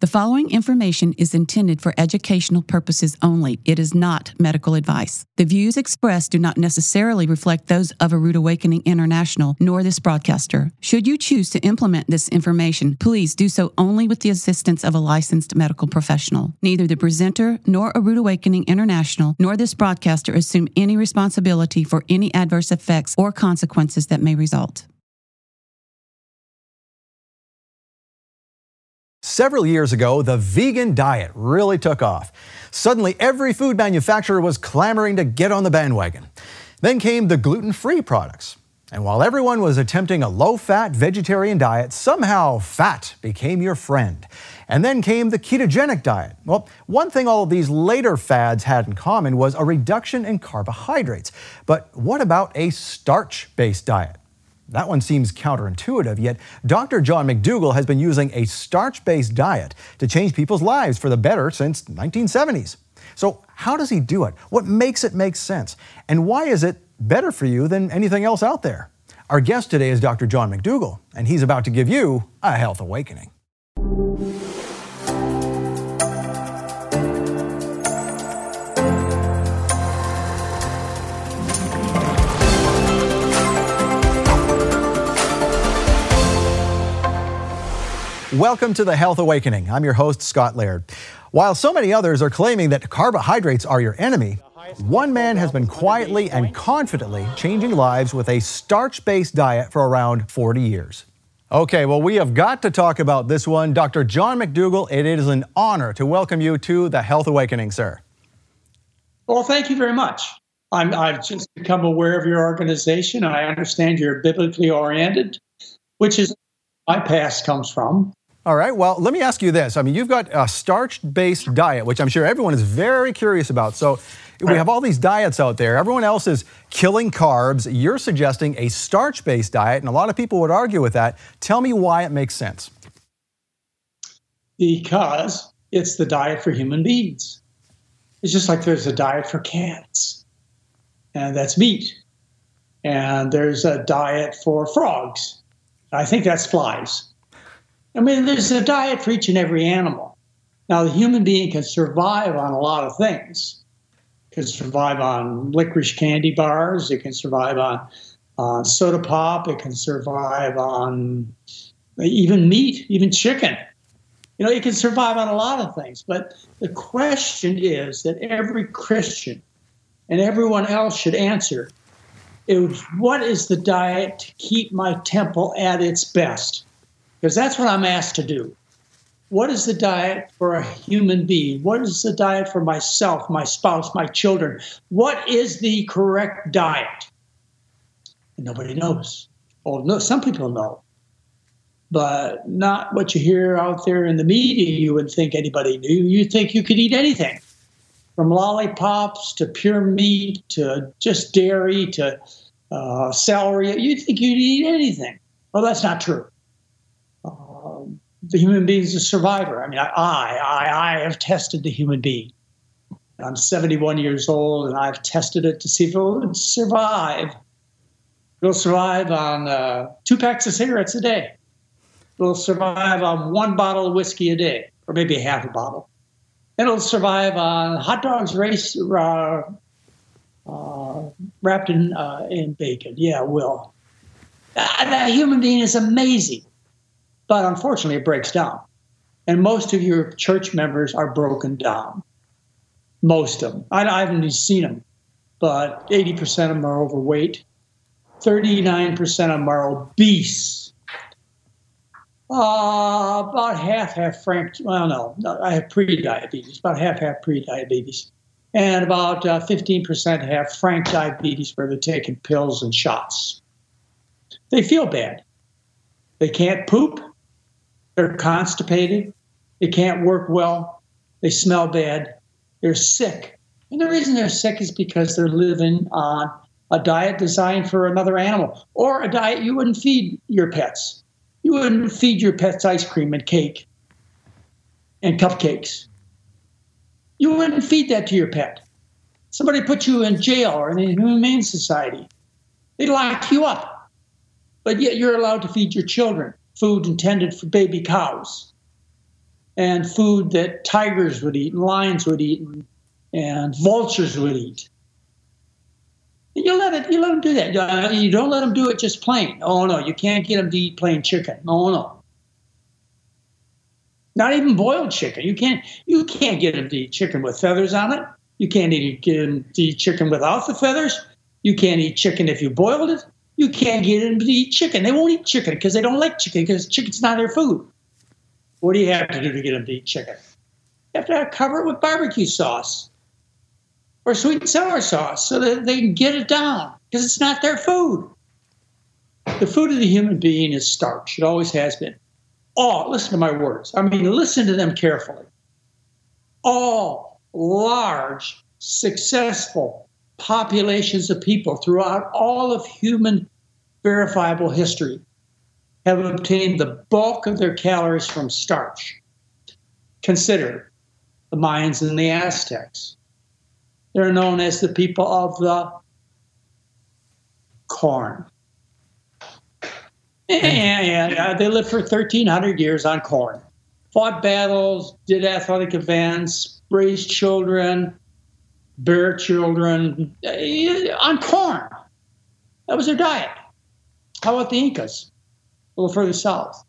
The following information is intended for educational purposes only. It is not medical advice. The views expressed do not necessarily reflect those of A Rude Awakening International nor this broadcaster. Should you choose to implement this information, please do so only with the assistance of a licensed medical professional. Neither the presenter nor A Rude Awakening International nor this broadcaster assume any responsibility for any adverse effects or consequences that may result. Several years ago, the vegan diet really took off. Suddenly, every food manufacturer was clamoring to get on the bandwagon. Then came the gluten free products. And while everyone was attempting a low fat vegetarian diet, somehow fat became your friend. And then came the ketogenic diet. Well, one thing all of these later fads had in common was a reduction in carbohydrates. But what about a starch based diet? That one seems counterintuitive, yet Dr. John McDougall has been using a starch based diet to change people's lives for the better since 1970s. So, how does he do it? What makes it make sense? And why is it better for you than anything else out there? Our guest today is Dr. John McDougall, and he's about to give you a health awakening. Welcome to the Health Awakening. I'm your host, Scott Laird. While so many others are claiming that carbohydrates are your enemy, one man has been quietly and confidently changing lives with a starch based diet for around 40 years. Okay, well, we have got to talk about this one. Dr. John McDougall, it is an honor to welcome you to the Health Awakening, sir. Well, thank you very much. i have just become aware of your organization. I understand you're biblically oriented, which is my past comes from. All right. Well, let me ask you this. I mean, you've got a starch-based diet, which I'm sure everyone is very curious about. So we have all these diets out there. Everyone else is killing carbs. You're suggesting a starch-based diet, and a lot of people would argue with that. Tell me why it makes sense. Because it's the diet for human beings. It's just like there's a diet for cats, and that's meat. And there's a diet for frogs. I think that's flies I mean, there's a diet for each and every animal. Now, the human being can survive on a lot of things. It can survive on licorice candy bars. It can survive on uh, soda pop. It can survive on even meat, even chicken. You know, it can survive on a lot of things. But the question is that every Christian and everyone else should answer is what is the diet to keep my temple at its best? Because that's what I'm asked to do. What is the diet for a human being? What is the diet for myself, my spouse, my children? What is the correct diet? And nobody knows. Oh, no, some people know, but not what you hear out there in the media. You would think anybody knew. You think you could eat anything, from lollipops to pure meat to just dairy to uh, celery. You think you'd eat anything. Well, that's not true the human being is a survivor. I mean, I, I, I have tested the human being. I'm 71 years old, and I've tested it to see if it will survive. It'll survive on uh, two packs of cigarettes a day. It'll survive on one bottle of whiskey a day, or maybe half a bottle. It'll survive on hot dogs race, uh, uh, wrapped in, uh, in bacon. Yeah, it will. Uh, that human being is amazing. But unfortunately, it breaks down. And most of your church members are broken down. Most of them. I, I haven't even seen them, but 80% of them are overweight. 39% of them are obese. Uh, about half have frank, well, no, I have pre-diabetes, about half have pre-diabetes. And about uh, 15% have frank diabetes where they're taking pills and shots. They feel bad. They can't poop. They're constipated. They can't work well. They smell bad. They're sick. And the reason they're sick is because they're living on a diet designed for another animal or a diet you wouldn't feed your pets. You wouldn't feed your pets ice cream and cake and cupcakes. You wouldn't feed that to your pet. Somebody put you in jail or in the Humane Society. They lock you up. But yet you're allowed to feed your children food intended for baby cows. and food that tigers would eat and lions would eat and, vultures would eat. You let it. You let them do that. You uh, don't let them do it just plain. Oh no, you can't get them to eat plain chicken. Oh no. Not even boiled chicken. You can't. You can't get them to eat chicken with feathers on it. You can't eat, get them to eat chicken without the feathers. You can't eat chicken if you boiled it. You can't get them to eat chicken. They won't eat chicken because they don't like chicken because chicken's not their food. What do you have to do to get them to eat chicken? You have to cover it with barbecue sauce or sweet and sour sauce so that they can get it down because it's not their food. The food of the human being is starch. It always has been. All, listen to my words. I mean, listen to them carefully. All large, successful populations of people throughout all of human verifiable history have obtained the bulk of their calories from starch. Consider the Mayans and the Aztecs. They're known as the people of the corn. Yeah, uh, yeah, yeah. They lived for 1,300 years on corn. Fought battles, did athletic events, raised children, bear children uh, on corn. That was their diet. How about the Incas? A little further south,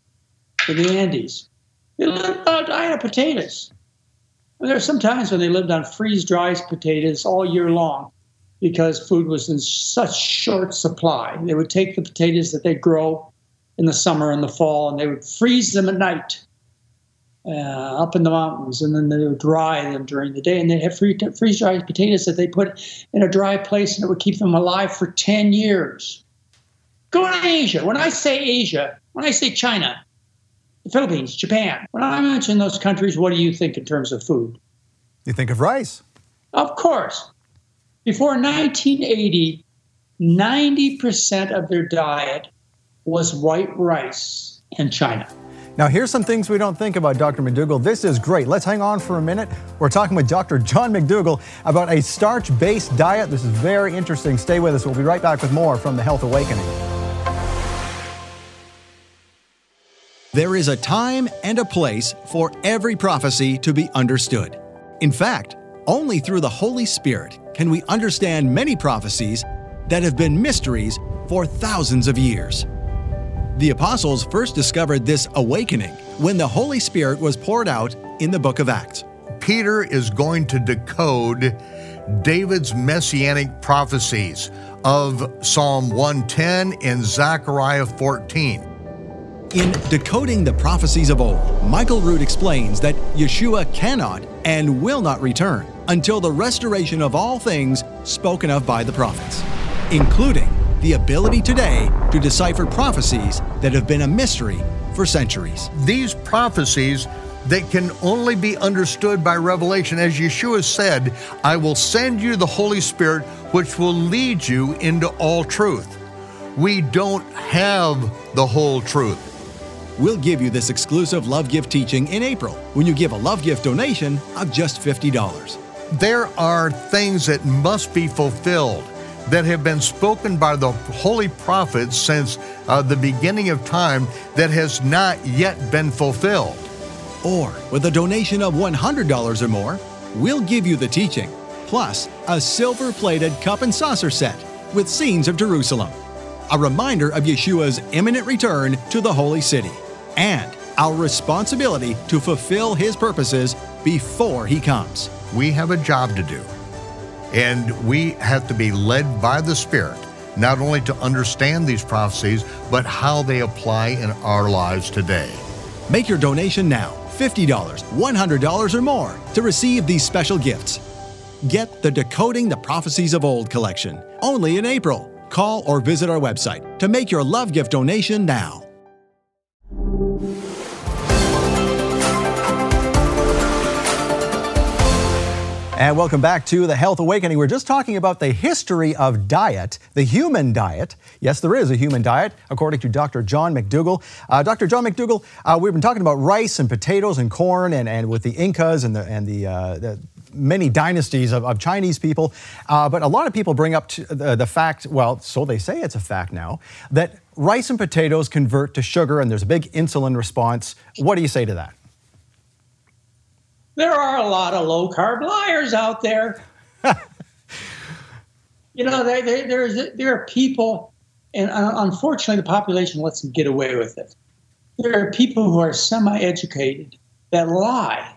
in the Andes. They lived on a diet of potatoes. there are some times when they lived on freeze-dried potatoes all year long because food was in such short supply. They would take the potatoes that they grow in the summer and the fall, and they would freeze them at night uh, up in the mountains, and then they would dry them during the day. And they had have freeze dried potatoes that they put in a dry place, and it would keep them alive for 10 years. Go to Asia. When I say Asia, when I say China, the Philippines, Japan, when I mention those countries, what do you think in terms of food? You think of rice. Of course. Before 1980, 90% of their diet was white rice in China. Now, here's some things we don't think about, Dr. McDougall. This is great. Let's hang on for a minute. We're talking with Dr. John McDougall about a starch based diet. This is very interesting. Stay with us. We'll be right back with more from the Health Awakening. There is a time and a place for every prophecy to be understood. In fact, only through the Holy Spirit can we understand many prophecies that have been mysteries for thousands of years. The apostles first discovered this awakening when the Holy Spirit was poured out in the book of Acts. Peter is going to decode David's messianic prophecies of Psalm 110 and Zechariah 14. In Decoding the Prophecies of Old, Michael Rood explains that Yeshua cannot and will not return until the restoration of all things spoken of by the prophets, including the ability today to decipher prophecies that have been a mystery for centuries. These prophecies that can only be understood by revelation. As Yeshua said, I will send you the Holy Spirit, which will lead you into all truth. We don't have the whole truth. We'll give you this exclusive Love Gift teaching in April when you give a Love Gift donation of just $50. There are things that must be fulfilled that have been spoken by the holy prophets since uh, the beginning of time that has not yet been fulfilled. Or with a donation of $100 or more, we'll give you the teaching, plus a silver plated cup and saucer set with scenes of Jerusalem, a reminder of Yeshua's imminent return to the holy city, and our responsibility to fulfill his purposes before he comes. We have a job to do. And we have to be led by the Spirit, not only to understand these prophecies, but how they apply in our lives today. Make your donation now $50, $100, or more to receive these special gifts. Get the Decoding the Prophecies of Old collection only in April. Call or visit our website to make your love gift donation now. And welcome back to the Health Awakening. We're just talking about the history of diet, the human diet. Yes, there is a human diet, according to Dr. John McDougall. Uh, Dr. John McDougall, uh, we've been talking about rice and potatoes and corn and, and with the Incas and the, and the, uh, the many dynasties of, of Chinese people. Uh, but a lot of people bring up the, the fact, well, so they say it's a fact now, that rice and potatoes convert to sugar and there's a big insulin response. What do you say to that? There are a lot of low carb liars out there. you know, there, there, there's, there are people, and uh, unfortunately, the population lets them get away with it. There are people who are semi educated that lie.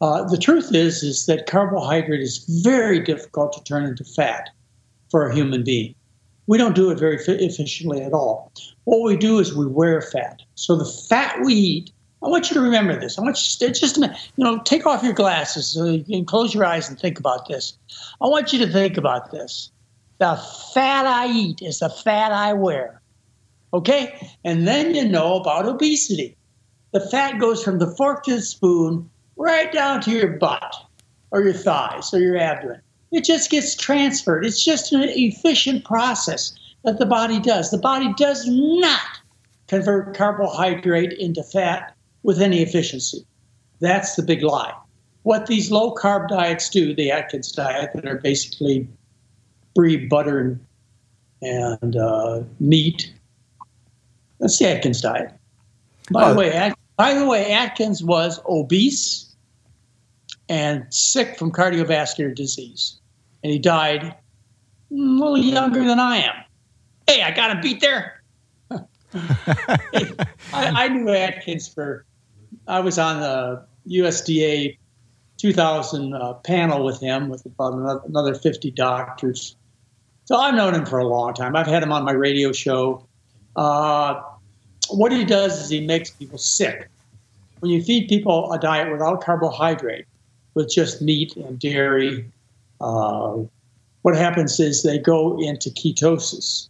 Uh, the truth is, is that carbohydrate is very difficult to turn into fat for a human being. We don't do it very efficiently at all. What we do is we wear fat. So the fat we eat I want you to remember this. I want you to just, you know, take off your glasses uh, so you can close your eyes and think about this. I want you to think about this. The fat I eat is the fat I wear. Okay? And then you know about obesity. The fat goes from the fork to the spoon right down to your butt or your thighs or your abdomen. It just gets transferred. It's just an efficient process that the body does. The body does not convert carbohydrate into fat with any efficiency. That's the big lie. What these low carb diets do, the Atkins diet, that are basically brie, butter, and, and uh, meat, that's the Atkins diet. By oh. the way, At- by the way, Atkins was obese and sick from cardiovascular disease, and he died a little younger than I am. Hey, I got him beat there. I, I, knew Atkins for I was on the USDA 2000 uh, panel with him with about another 50 doctors. So I've known him for a long time. I've had him on my radio show. Uh, what he does is he makes people sick. When you feed people a diet without carbohydrate, with just meat and dairy, uh, what happens is they go into ketosis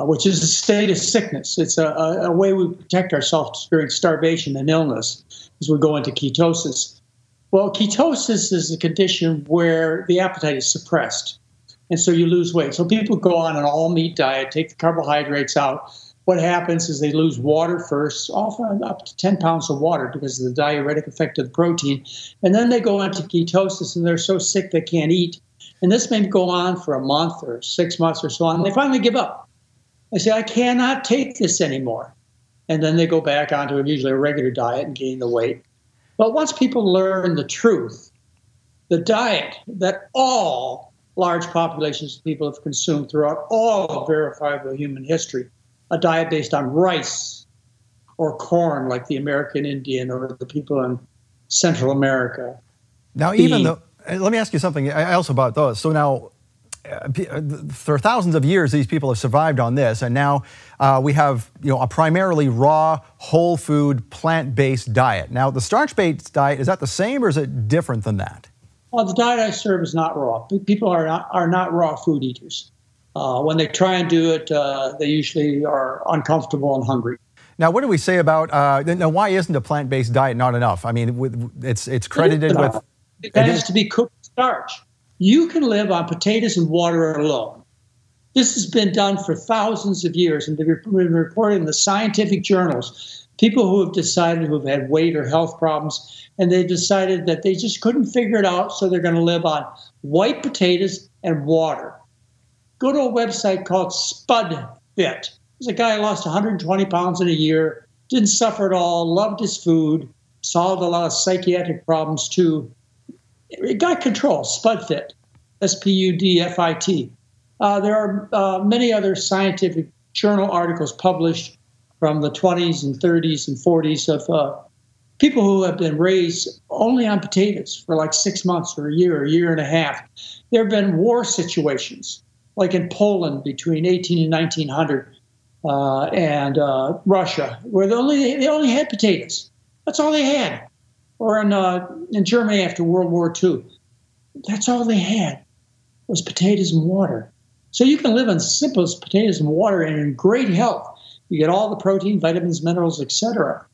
Uh, which is a state of sickness. It's a, a, way we protect ourselves during starvation and illness as we go into ketosis. Well, ketosis is a condition where the appetite is suppressed, and so you lose weight. So people go on an all meat diet, take the carbohydrates out. What happens is they lose water first, often up to 10 pounds of water because of the diuretic effect of the protein. And then they go into ketosis and they're so sick they can't eat. And this may go on for a month or six months or so on. And they finally give up. I say, I cannot take this anymore. And then they go back onto usually a regular diet and gain the weight. But once people learn the truth, the diet that all large populations of people have consumed throughout all verifiable human history, a diet based on rice or corn, like the American Indian or the people in Central America. Now, even though, eh, let me ask you something I also about those. So now, for thousands of years, these people have survived on this, and now uh, we have you know a primarily raw, whole food, plant-based diet. Now, the starch-based diet is that the same, or is it different than that? Well, the diet I serve is not raw. People are not are not raw food eaters. Uh, when they try and do it, uh, they usually are uncomfortable and hungry. Now, what do we say about? Uh, now, why isn't a plant-based diet not enough? I mean, with, it's it's credited it with. It has to be cooked starch. You can live on potatoes and water alone. This has been done for thousands of years and been reported in the scientific journals. People who have decided who have had weight or health problems, and they decided that they just couldn't figure it out, so they're going to live on white potatoes and water. Go to a website called Spud Fit. There's a guy who lost 120 pounds in a year, didn't suffer at all, loved his food, solved a lot of psychiatric problems too it got control, SpudFit, S P U D F I T. Uh, there are uh, many other scientific journal articles published from the 20s and 30s and 40s of uh, people who have been raised only on potatoes for like six months or a year, or a year and a half. There have been war situations, like in Poland between 18 and 1900, uh, and uh, Russia, where they only they only had potatoes. That's all they had or in, uh, in Germany after World War II. That's all they had was potatoes and water. So you can live on simple as potatoes and water and in great health. You get all the protein, vitamins, minerals, etc.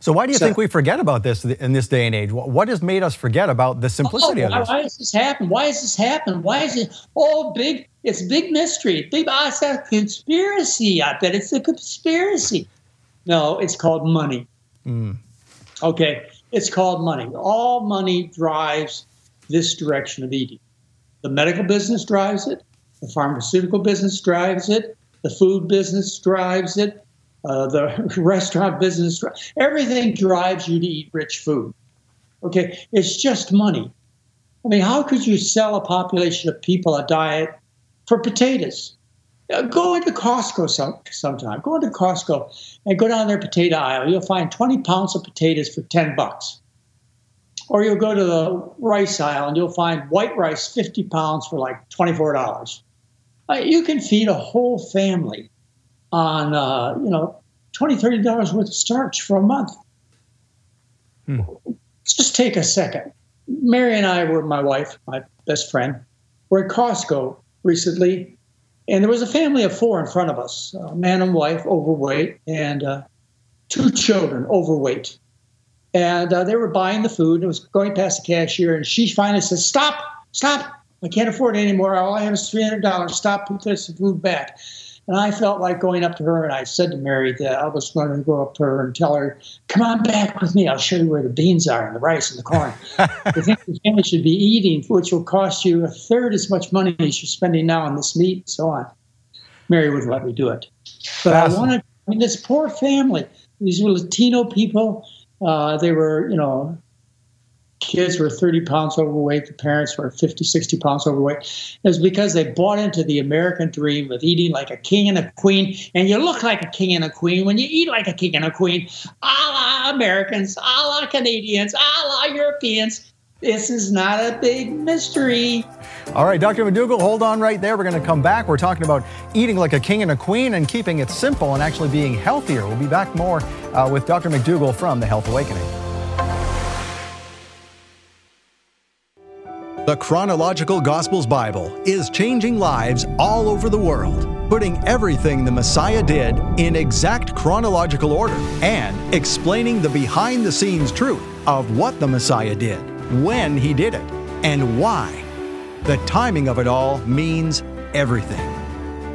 So why do you so, think we forget about this in this day and age? What has made us forget about the simplicity oh, of this? Why does this happen? Why does this happen? Why is it all big? It's big mystery. Big oh, it's a conspiracy. I bet it's a conspiracy. No, it's called money. Mm. Okay, it's called money. All money drives this direction of eating. The medical business drives it, the pharmaceutical business drives it, the food business drives it, uh, the restaurant business, everything drives you to eat rich food. Okay, it's just money. I mean, how could you sell a population of people a diet for potatoes? Uh, go into Costco some, sometime. Go into Costco and go down their potato aisle. You'll find 20 pounds of potatoes for 10 bucks. Or you'll go to the rice aisle and you'll find white rice, 50 pounds for like $24. Uh, you can feed a whole family on, uh, you know, $20, $30 worth of starch for a month. Hmm. Just take a second. Mary and I were, my wife, my best friend, were at Costco recently, and there was a family of four in front of us a man and wife, overweight, and uh, two children, overweight. And uh, they were buying the food. It was going past the cashier, and she finally says, Stop, stop. I can't afford it anymore. All I have is $300. Stop, put this food back. And I felt like going up to her, and I said to Mary that I was going to go up to her and tell her, "Come on back with me. I'll show you where the beans are and the rice and the corn." I think the family should be eating, which will cost you a third as much money as you're spending now on this meat and so on. Mary wouldn't let me do it, but I wanted. I mean, this poor family. These were Latino people. Uh, they were, you know, kids were 30 pounds overweight, the parents were 50, 60 pounds overweight. Was because they bought into the American dream of eating like a king and a queen. And you look like a king and a queen when you eat like a king and a queen, a la Americans, a la Canadians, a la Europeans. This is not a big mystery. All right, Dr. McDougall, hold on right there. We're going to come back. We're talking about eating like a king and a queen and keeping it simple and actually being healthier. We'll be back more uh, with Dr. McDougall from The Health Awakening. The Chronological Gospels Bible is changing lives all over the world, putting everything the Messiah did in exact chronological order and explaining the behind the scenes truth of what the Messiah did, when he did it, and why. The timing of it all means everything.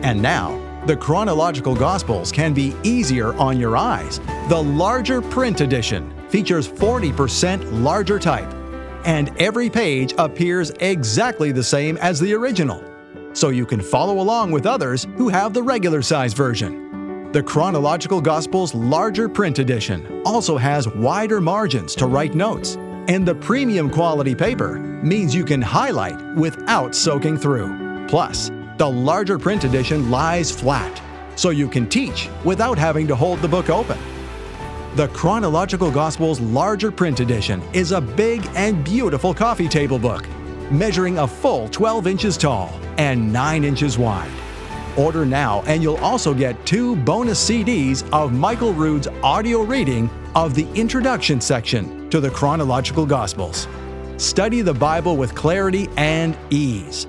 And now, the chronological Gospels can be easier on your eyes. The larger print edition features 40% larger type and every page appears exactly the same as the original, so you can follow along with others who have the regular size version. The Chronological Gospels larger print edition also has wider margins to write notes, and the premium quality paper means you can highlight without soaking through. Plus, the larger print edition lies flat, so you can teach without having to hold the book open. The Chronological Gospels larger print edition is a big and beautiful coffee table book, measuring a full 12 inches tall and 9 inches wide. Order now, and you'll also get two bonus CDs of Michael Rood's audio reading of the introduction section to the Chronological Gospels. Study the Bible with clarity and ease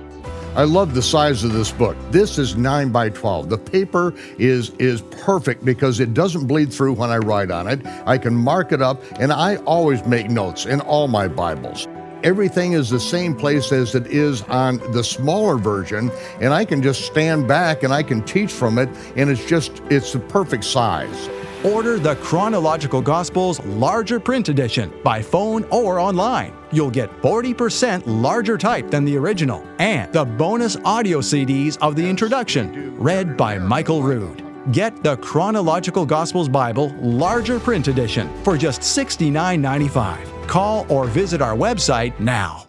I love the size of this book. This is 9 by 12. The paper is, is perfect because it doesn't bleed through when I write on it. I can mark it up, and I always make notes in all my Bibles. Everything is the same place as it is on the smaller version, and I can just stand back and I can teach from it, and it's just, it's the perfect size. Order the Chronological Gospels larger print edition by phone or online. You'll get 40% larger type than the original and the bonus audio CDs of the introduction, read by Michael Rood. Get the Chronological Gospels Bible larger print edition for just $69.95. Call or visit our website now.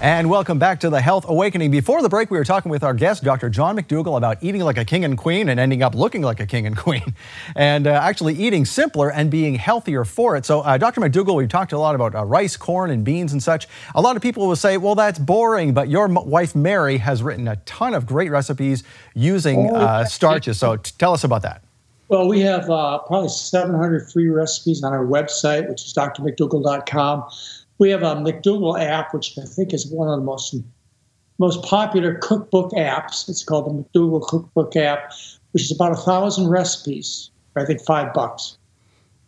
And welcome back to the Health Awakening. Before the break, we were talking with our guest, Dr. John McDougall, about eating like a king and queen and ending up looking like a king and queen, and uh, actually eating simpler and being healthier for it. So, uh, Dr. McDougall, we've talked a lot about uh, rice, corn, and beans and such. A lot of people will say, well, that's boring, but your wife, Mary, has written a ton of great recipes using oh, uh, starches. So, t- tell us about that. Well, we have uh, probably 700 free recipes on our website, which is drmcdougall.com. We have a McDougall app, which I think is one of the most most popular cookbook apps. It's called the McDougall Cookbook app, which is about a thousand recipes. I think five bucks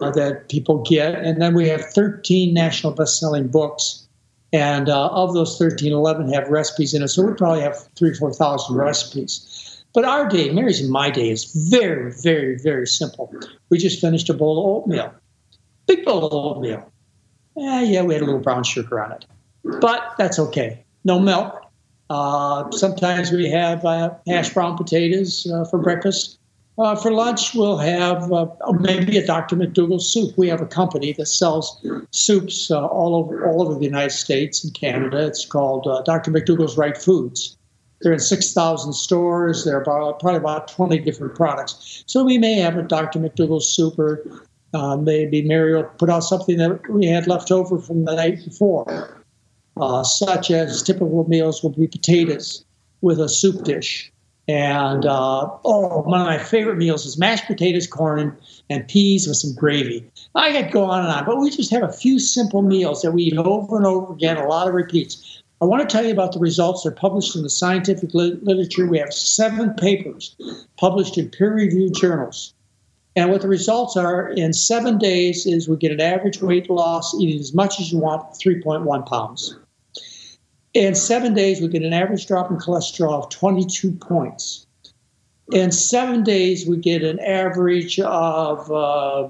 uh, that people get, and then we have 13 national best-selling books, and uh, of those 13, 11 have recipes in it. So we probably have three, four thousand recipes. But our day, Mary's and my day, is very, very, very simple. We just finished a bowl of oatmeal, big bowl of oatmeal eh, yeah, we had a little brown sugar on it. But that's okay. No milk. Uh, sometimes we have uh, hash brown potatoes uh, for breakfast. Uh, for lunch, we'll have uh, maybe a Dr. McDougall soup. We have a company that sells soups uh, all over all over the United States and Canada. It's called Dr. McDougall's Right Foods. They're in 6,000 stores. They're about probably about 20 different products. So we may have a Dr. McDougall soup, or uh, maybe Mary will put out something that we had left over from the night before, uh, such as typical meals will be potatoes with a soup dish and uh, oh, one of my favorite meals is mashed potatoes, corn, and, and peas with some gravy. I could go on and on, but we just have a few simple meals that we eat over and over again, a lot of repeats. I want to tell you about the results. They're published in the scientific literature. We have seven papers published in peer reviewed journals. And what the results are in seven days is we get an average weight loss, eating as much as you want, 3.1 pounds. In seven days, we get an average drop in cholesterol of 22 points. In seven days, we get an average of uh,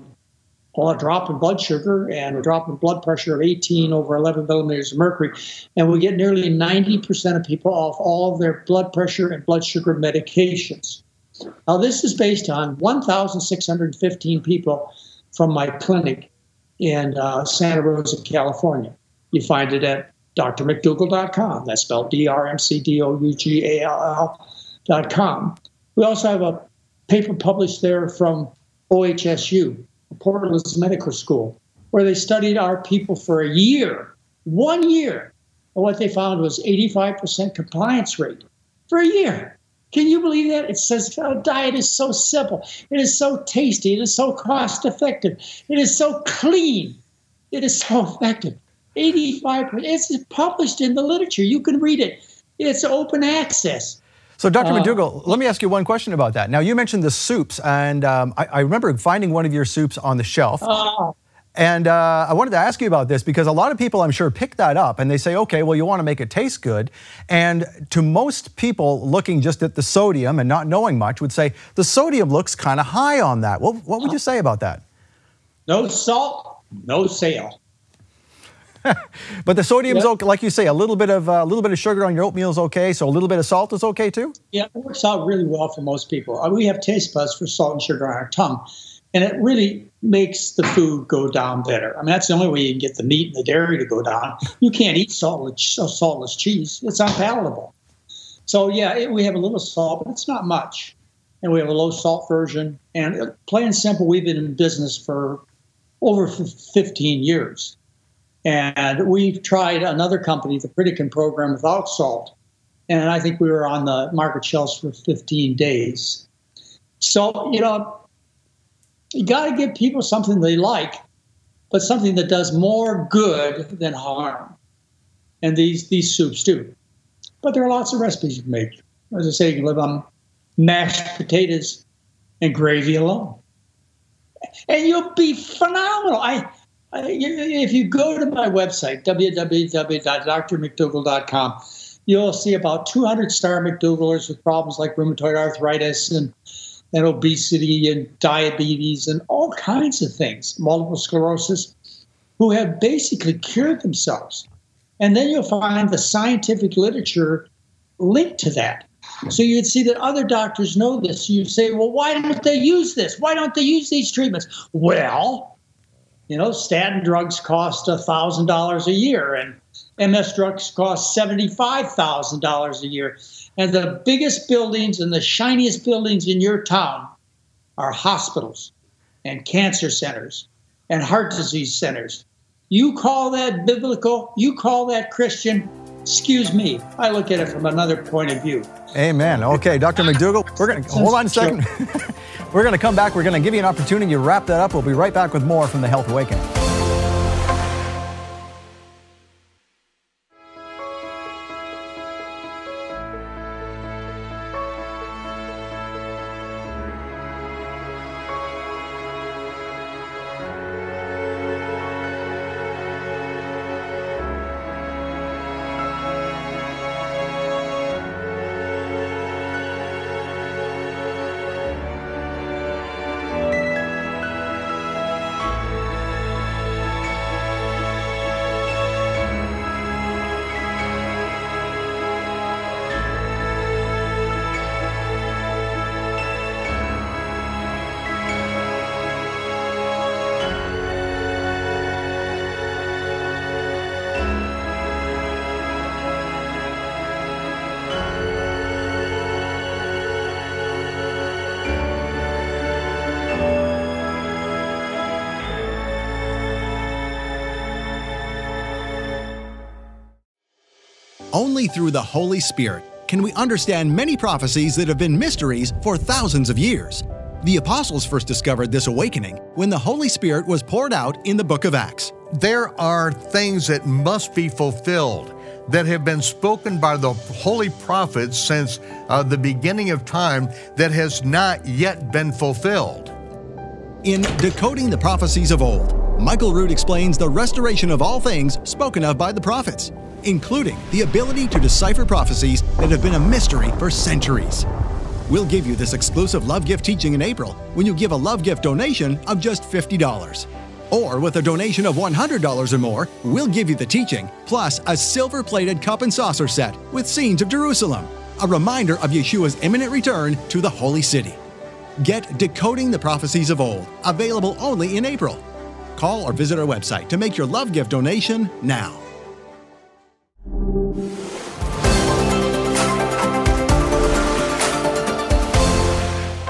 well, a drop in blood sugar and a drop in blood pressure of 18 over 11 millimeters of mercury. And we get nearly 90% of people off all of their blood pressure and blood sugar medications. Now, this is based on 1,615 people from my clinic in uh, Santa Rosa, California. You find it at drmcdougall.com. That's spelled D R M C D O U G A L L.com. We also have a paper published there from OHSU, Portland's Medical School, where they studied our people for a year, one year. And what they found was 85% compliance rate for a year. Can you believe that? It says our diet is so simple. It is so tasty. It is so cost effective. It is so clean. It is so effective. 85%. It's published in the literature. You can read it. It's open access. So, Dr. Uh, McDougall, let me ask you one question about that. Now, you mentioned the soups, and um, I, I, remember finding one of your soups on the shelf. Uh, and uh, I wanted to ask you about this because a lot of people, I'm sure, pick that up and they say, okay, well, you want to make it taste good. And to most people looking just at the sodium and not knowing much, would say the sodium looks kind of high on that. What, what would you say about that? No salt, no sale. but the sodium's yep. okay, like you say, a little bit of uh, a little bit of sugar on your oatmeal is okay. So a little bit of salt is okay too. Yeah, it works out really well for most people. Uh, we have taste buds for salt and sugar on our tongue, and it really makes the food go down better. I mean, that's the only way you can get the meat and the dairy to go down. You can't eat saltless, saltless cheese; it's unpalatable. So yeah, it, we have a little salt, but it's not much, and we have a low salt version. And uh, plain and simple, we've been in business for over 15 years. And we've tried another company, the Pritikin program, without salt. And I think we were on the market shelves for 15 days. So, you know, you got to give people something they like, but something that does more good than harm. And these, these soups do. But there are lots of recipes you can make. As I say, you can live on mashed potatoes and gravy alone. And you'll be phenomenal. I if you go to my website, www.drmcdougall.com, you'll see about 200 star McDougallers with problems like rheumatoid arthritis and, and obesity and diabetes and all kinds of things, multiple sclerosis, who have basically cured themselves. And then you'll find the scientific literature linked to that. So you'd see that other doctors know this. You say, well, why don't they use this? Why don't they use these treatments? Well, you know, statin drugs cost $1,000 a year and MS drugs cost $75,000 a year. And the biggest buildings and the shiniest buildings in your town are hospitals and cancer centers and heart disease centers. You call that biblical, you call that Christian. Excuse me, I look at it from another point of view. Amen. Okay, Dr. McDougall, we're going to hold on a second. We're going to come back. We're going to give you an opportunity to wrap that up. We'll be right back with more from the Health Awakening. Only through the Holy Spirit can we understand many prophecies that have been mysteries for thousands of years. The apostles first discovered this awakening when the Holy Spirit was poured out in the book of Acts. There are things that must be fulfilled that have been spoken by the holy prophets since uh, the beginning of time that has not yet been fulfilled. In Decoding the Prophecies of Old, Michael Rood explains the restoration of all things spoken of by the prophets, including the ability to decipher prophecies that have been a mystery for centuries. We'll give you this exclusive love gift teaching in April when you give a love gift donation of just $50. Or with a donation of $100 or more, we'll give you the teaching, plus a silver plated cup and saucer set with scenes of Jerusalem, a reminder of Yeshua's imminent return to the Holy City. Get Decoding the Prophecies of Old, available only in April. Call or visit our website to make your love gift donation now.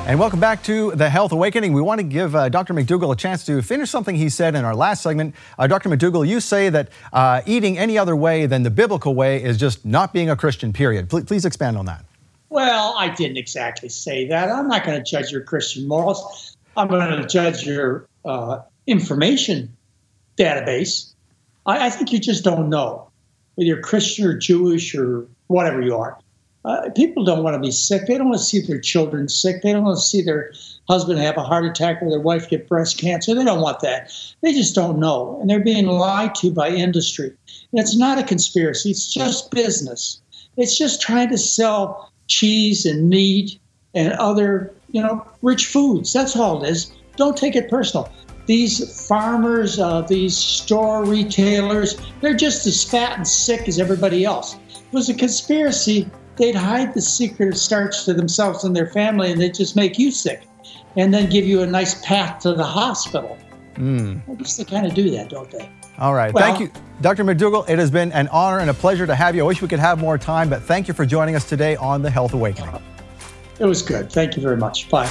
And welcome back to the Health Awakening. We want to give uh, Dr. McDougall a chance to finish something he said in our last segment. Uh, Dr. McDougall, you say that uh, eating any other way than the biblical way is just not being a Christian, period. Please, please expand on that. Well, I didn't exactly say that. I'm not going to judge your Christian morals. I'm going to judge your uh, information database. I, I, think you just don't know whether you're Christian or Jewish or whatever you are. Uh, people don't want to be sick. They don't want to see their children sick. They don't want to see their husband have a heart attack or their wife get breast cancer. They don't want that. They just don't know. And they're being lied to by industry. It's not a conspiracy, it's just business. It's just trying to sell cheese and meat and other, you know, rich foods. That's all it is. Don't take it personal. These farmers, uh, these store retailers, they're just as fat and sick as everybody else. It was a conspiracy they'd hide the secret of starch to themselves and their family, and they'd just make you sick, and then give you a nice path to the hospital. Mm. I guess they kind of do that, don't they? All right. Well, thank you, Dr. McDougall. It has been an honor and a pleasure to have you. I wish we could have more time, but thank you for joining us today on the Health Awakening. It was good. Thank you very much. Bye.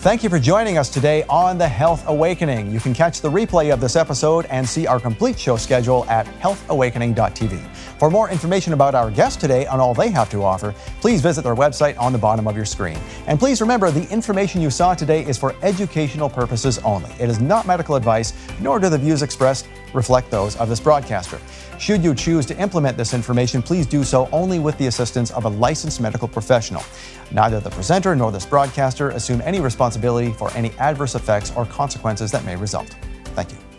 Thank you for joining us today on The Health Awakening. You can catch the replay of this episode and see our complete show schedule at healthawakening.tv. For more information about our guests today and all they have to offer, please visit their website on the bottom of your screen. And please remember the information you saw today is for educational purposes only. It is not medical advice, nor do the views expressed reflect those of this broadcaster. Should you choose to implement this information, please do so only with the assistance of a licensed medical professional. Neither the presenter nor this broadcaster assume any responsibility for any adverse effects or consequences that may result. Thank you.